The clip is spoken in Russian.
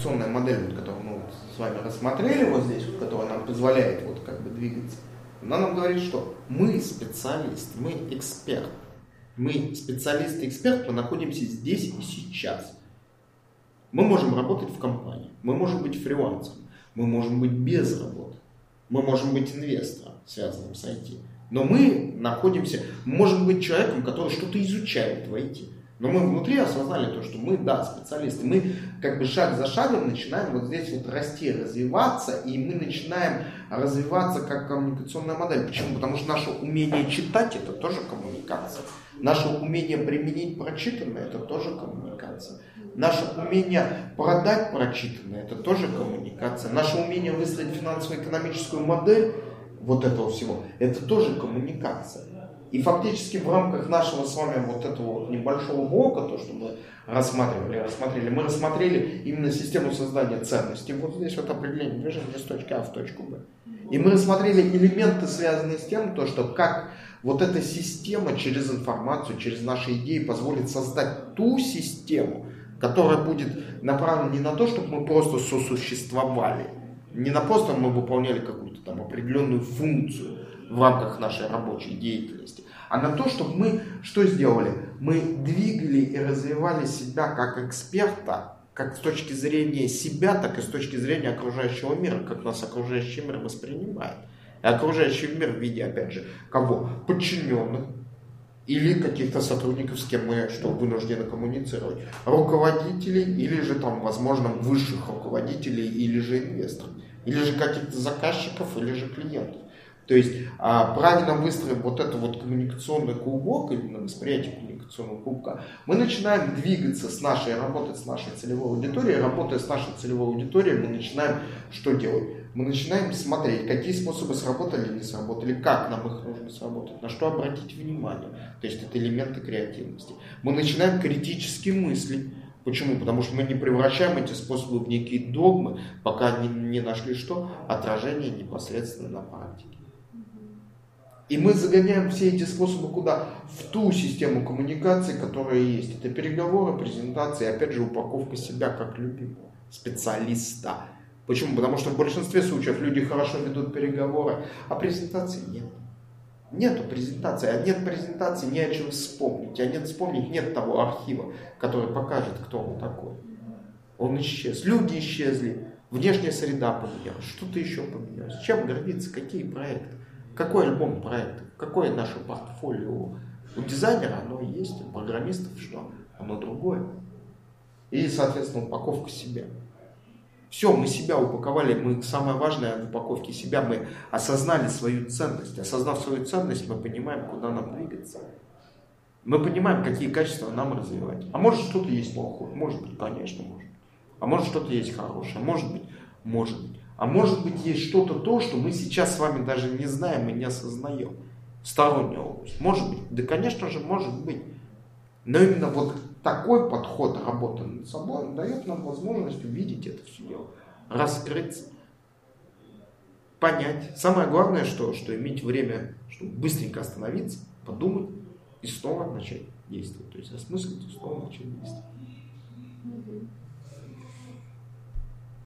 коммуникационная модель, которую мы вот с вами рассмотрели вот здесь, вот, которая нам позволяет вот как бы двигаться, она нам говорит, что мы специалист, мы эксперт. Мы специалист и эксперт, мы находимся здесь и сейчас. Мы можем работать в компании, мы можем быть фрилансером, мы можем быть без работы, мы можем быть инвестором, связанным с IT. Но мы находимся, можем быть человеком, который что-то изучает в IT. Но мы внутри осознали то, что мы, да, специалисты. Мы как бы шаг за шагом начинаем вот здесь вот расти, развиваться, и мы начинаем развиваться как коммуникационная модель. Почему? Потому что наше умение читать это тоже коммуникация. Наше умение применить прочитанное это тоже коммуникация. Наше умение продать прочитанное это тоже коммуникация. Наше умение выстроить финансово-экономическую модель вот этого всего, это тоже коммуникация. И фактически в рамках нашего с вами вот этого небольшого блока, то, что мы рассматривали, рассмотрели, мы рассмотрели именно систему создания ценностей. Вот здесь вот определение движения с точки А в точку Б. И мы рассмотрели элементы, связанные с тем, то, что как вот эта система через информацию, через наши идеи позволит создать ту систему, которая будет направлена не на то, чтобы мы просто сосуществовали, не на просто мы выполняли какую-то там определенную функцию, в рамках нашей рабочей деятельности, а на то, чтобы мы что сделали? Мы двигали и развивали себя как эксперта, как с точки зрения себя, так и с точки зрения окружающего мира, как нас окружающий мир воспринимает. И окружающий мир в виде, опять же, кого? Подчиненных, или каких-то сотрудников, с кем мы что, вынуждены коммуницировать, руководителей или же там, возможно, высших руководителей или же инвесторов, или же каких-то заказчиков, или же клиентов. То есть а, правильно выстроив вот это вот коммуникационный клубок, именно восприятие коммуникационного клубка, мы начинаем двигаться с нашей, работать с нашей целевой аудиторией. Работая с нашей целевой аудиторией, мы начинаем что делать? Мы начинаем смотреть, какие способы сработали, не сработали, как нам их нужно сработать, на что обратить внимание. То есть это элементы креативности. Мы начинаем критически мыслить, Почему? Потому что мы не превращаем эти способы в некие догмы, пока не, не нашли что? Отражение непосредственно на практике. И мы загоняем все эти способы куда? В ту систему коммуникации, которая есть. Это переговоры, презентации, опять же упаковка себя как любимого специалиста. Почему? Потому что в большинстве случаев люди хорошо ведут переговоры, а презентации нет. Нету презентации, а нет презентации, не о чем вспомнить. А нет вспомнить, нет того архива, который покажет, кто он такой. Он исчез. Люди исчезли. Внешняя среда поменялась. Что-то еще поменялось. Чем гордиться? Какие проекты? Какой альбом проекта? Какое наше портфолио? У дизайнера оно есть, у программистов что? Оно другое. И, соответственно, упаковка себя. Все, мы себя упаковали, мы самое важное в упаковке себя, мы осознали свою ценность. Осознав свою ценность, мы понимаем, куда нам двигаться. Мы понимаем, какие качества нам развивать. А может что-то есть плохое? Может быть, конечно, может. А может что-то есть хорошее? Может быть, может быть. А может быть есть что-то то, что мы сейчас с вами даже не знаем и не осознаем. Сторонняя область. Может быть. Да, конечно же, может быть. Но именно вот такой подход работы над собой дает нам возможность увидеть это все дело, раскрыться, понять. Самое главное, что, что иметь время, чтобы быстренько остановиться, подумать и снова начать действовать. То есть осмыслить и снова начать действовать.